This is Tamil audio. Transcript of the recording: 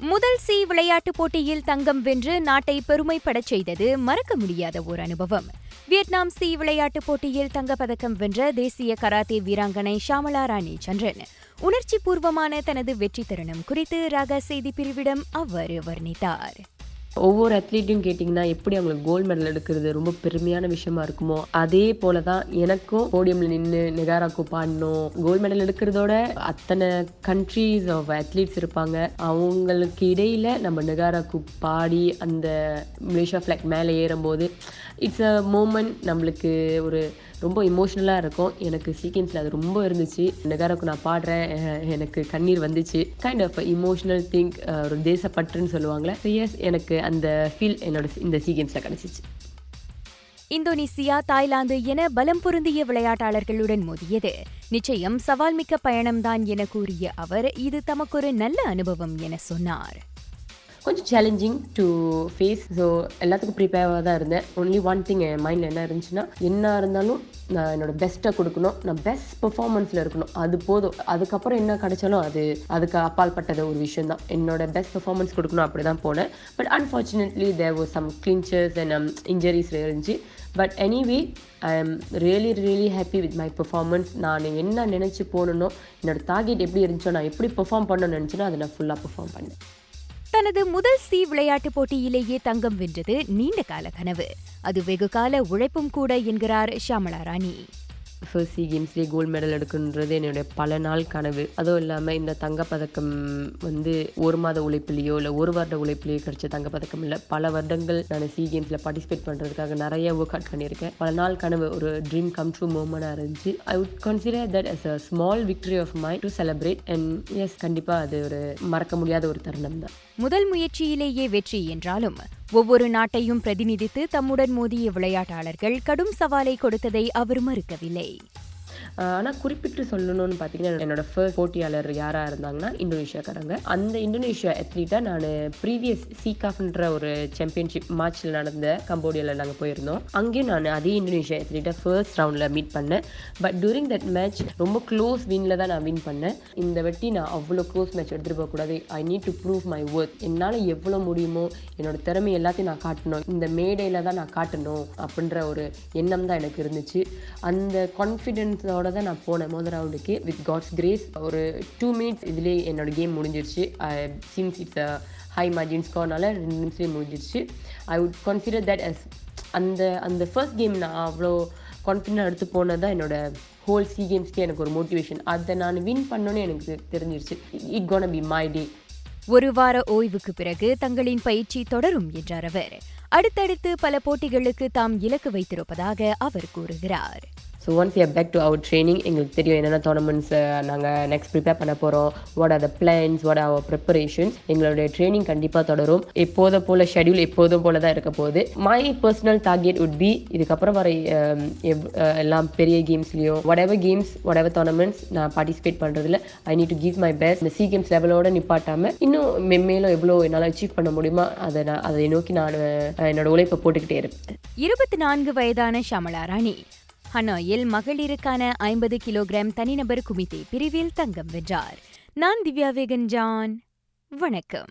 முதல் சி விளையாட்டுப் போட்டியில் தங்கம் வென்று நாட்டை பெருமைப்படச் செய்தது மறக்க முடியாத ஒரு அனுபவம். வியட்நாம் சி விளையாட்டுப் போட்டியில் தங்கப்பதக்கம் வென்ற தேசிய கராத்தே வீராங்கனை ஷாமலா ராணி சந்திரன். உணர்ச்சி பூர்வமான தனது வெற்றி தருணம் குறித்து ராகா செய்தி பிரிவிடம் அவ்வாறு வர்ணித்தார். ஒவ்வொரு அத்லீட்டையும் கேட்டிங்கன்னா எப்படி அவங்களுக்கு கோல்டு மெடல் எடுக்கிறது ரொம்ப பெருமையான விஷயமா இருக்குமோ அதே போல தான் எனக்கும் போடியமில் நின்று நிகாராக்கு பாடணும். கோல்டு மெடல் எடுக்கிறதோட அத்தனை கண்ட்ரீஸ் ஆஃப் அத்லீட்ஸ் இருப்பாங்க. அவங்களுக்கு இடையில நம்ம நிகாராக்கு பாடி அந்த மலேசியா ஃப்ளாக் மேலே ஏறும்போது இட்ஸ் அ மூமெண்ட் நம்மளுக்கு ஒரு ரொம்ப இமோஷ்னலாக இருக்கும். எனக்கு சீக்வன்ஸில் அது ரொம்ப இருந்துச்சு. நெகாராக்கு நான் பாடுறேன். எனக்கு கண்ணீர் வந்துச்சு. கைண்ட் ஆஃப் இமோஷனல் திங்க் ஒரு தேசப்பற்றுன்னு சொல்லுவாங்களே எஸ் எனக்கு அந்த ஃபீல் என்னோட இந்த சீக்வன்ஸில் கிடச்சிச்சு. இந்தோனேசியா தாய்லாந்து என பலம் பொருந்திய விளையாட்டாளர்களுடன் மோதியது. நிச்சயம் சவால்மிக்க பயணம்தான் என கூறிய அவர் இது தமக்கொரு நல்ல அனுபவம் என சொன்னார். கொஞ்சம் சேலஞ்சிங் டு ஃபேஸ் ஸோ எல்லாத்துக்கும் ப்ரிப்பேராக தான் இருந்தேன். ஒன்லி ஒன் திங் என் மைண்டில் என்ன இருந்துச்சுன்னா என்ன இருந்தாலும் நான் என்னோட பெஸ்ட்டை கொடுக்கணும். நான் பெஸ்ட் பெர்ஃபார்மன்ஸில் இருக்கணும். அது போதும். அதுக்கப்புறம் என்ன கிடைச்சாலும் அது அதுக்கு அப்பால்பட்டது ஒரு விஷயம் தான். என்னோட பெஸ்ட் பெர்ஃபார்மன்ஸ் கொடுக்கணும் அப்படி தான் போனேன் but unfortunately there some clinchers and injuries இருந்துச்சு. But anyway I am really really happy with my performance நான் என்ன நினச்சி போகணும் என்னோடய டார்கெட் எப்படி இருந்துச்சோ நான் எப்படி பெர்ஃபார்ம் பண்ணணும்னு நினச்சேனோ அதை நான் ஃபுல்லாக பெர்ஃபார்ம் பண்ணேன். தனது முதல் சி விளையாட்டுப் போட்டியிலேயே தங்கம் வென்றது நீண்ட கால கனவு. அது வெகுகால உழைப்பும் கூட என்கிறார் ஷாமலா ராணி. ஃபர்ஸ்ட் சி கேம்ஸ்லேயே கோல்டு மெடல் எடுக்கணுன்றது என்னுடைய பல நாள் கனவு. அதுவும் இல்லாமல் இந்த தங்கப்பதக்கம் வந்து ஒரு மாத உழைப்புலையோ இல்லை ஒரு வருட உழைப்புலையோ கிடைச்ச தங்கப்பதக்கம் இல்லை. பல வருடங்கள் நான் சி கேம்ஸில் பார்ட்டிசிபேட் பண்ணுறதுக்காக நிறைய ஒர்க் அவுட் பண்ணியிருக்கேன். பல நாள் கனவு ஒரு ட்ரீம் கம் ட்ரூ மூமெண்டாக இருந்துச்சு. I would consider that as a small victory of my to celebrate and yes கண்டிப்பாக அது ஒரு மறக்க முடியாத ஒரு தருணம் தான். முதல் முயற்சியிலேயே வெற்றி என்றாலும் ஒவ்வொரு நாட்டையும் பிரதிநிதித்து தம்முடன் மோதிய விளையாட்டாளர்கள் கடும் சவாலை கொடுத்ததை அவர் மறுக்கவில்லை. ஆனால் குறிப்பிட்டு சொல்லணும்னு பார்த்தீங்கன்னா என்னோட ஃபர்ஸ்ட் போட்டியாளர் யாராக இருந்தாங்கன்னா இந்தோனேஷியாக்காரங்க. அந்த இந்தோனேஷியா அத்லீட்டாக நான் ப்ரீவியஸ் சீகாஃப்ன்ற ஒரு சாம்பியன்ஷிப் மேட்ச்சில் நடந்த கம்போடியாவில் நாங்கள் போயிருந்தோம். அங்கேயும் நான் அதே இந்தோனேஷியா அத்லீட்டாக ஃபர்ஸ்ட் ரவுண்டில் மீட் பண்ணேன். பட் டூரிங் தட் மேட்ச் ரொம்ப க்ளோஸ் வின்ல தான் நான் வின் பண்ணேன். இந்த வெட்டி நான் அவ்வளோ க்ளோஸ் மேட்ச் எடுத்துகிட்டு போகக்கூடாது I need to prove my work என்னால் எவ்வளோ முடியுமோ என்னோட திறமை எல்லாத்தையும் நான் காட்டணும். இந்த மேடையில் தான் நான் காட்டணும் அப்படின்ற ஒரு எண்ணம் தான் எனக்கு இருந்துச்சு. அந்த கான்ஃபிடென்ஸோட தான் நான் போனேன் முதல் ரவுண்டுக்கு வித் காட்ஸ் கிரேஸ் ஒரு டூ மினிட்ஸ் இதுலேயே என்னோட கேம் முடிஞ்சிருச்சு. Since it's a high margin ஸ்கோர்னால ரெண்டு நிமிஷத்துலேயே முடிஞ்சிருச்சு. I would consider that as அந்த அந்த ஃபர்ஸ்ட் கேம் நான் அவ்வளோ கான்ஃபிடென்ட் எடுத்து போனது தான் என்னோட ஹோல் சி கேம்ஸ்க்கே எனக்கு ஒரு மோட்டிவேஷன் அதை நான் வின் பண்ணோன்னே எனக்கு தெரிஞ்சிருச்சு. It gone be my day ஒரு வார ஓய்வுக்கு பிறகு தங்களின் பயிற்சி தொடரும் என்றார் அவர். அடுத்தடுத்து பல போட்டிகளுக்கு தாம் இலக்கு வைத்திருப்பதாக அவர் கூறுகிறார். So once you back to our training எங்களுக்கு தெரியும் என்னென்ன டோர்னமெண்ட்ஸ் நாங்கள் நெக்ஸ்ட் ப்ரிப்பேர் பண்ண போகிறோம் what are the plans what are preparations எங்களுடைய ட்ரைனிங் கண்டிப்பாக தொடரும். எப்போதும் போல் ஷெடியூல் எப்போதும் போல தான் இருக்க போகுது. My personal target would be இதுக்கப்புறம் வர எல்லாம் பெரிய கேம்ஸ்லேயோ whatever games whatever tournaments நான் பார்ட்டிசிபேட் பண்ணுறதுல I need to give my best இந்த சி கேம்ஸ் லெவலோட நிப்பாட்டாமல் இன்னும் மென்மேலும் எவ்வளோ என்னால் அச்சீவ் பண்ண முடியுமா அதை நான் அதை நோக்கி நான் என்னோட உழைப்பை போட்டுக்கிட்டே இருப்பேன். இருபத்தி நான்கு வயதான ஷமலா ராணி ஹனாயில் மகளிருக்கான ஐம்பது கிலோகிராம் தனிநபர் குமிதே பிரிவில் தங்கம் வென்றார். நான் திவ்யா வேகன் ஜான் வணக்கம்.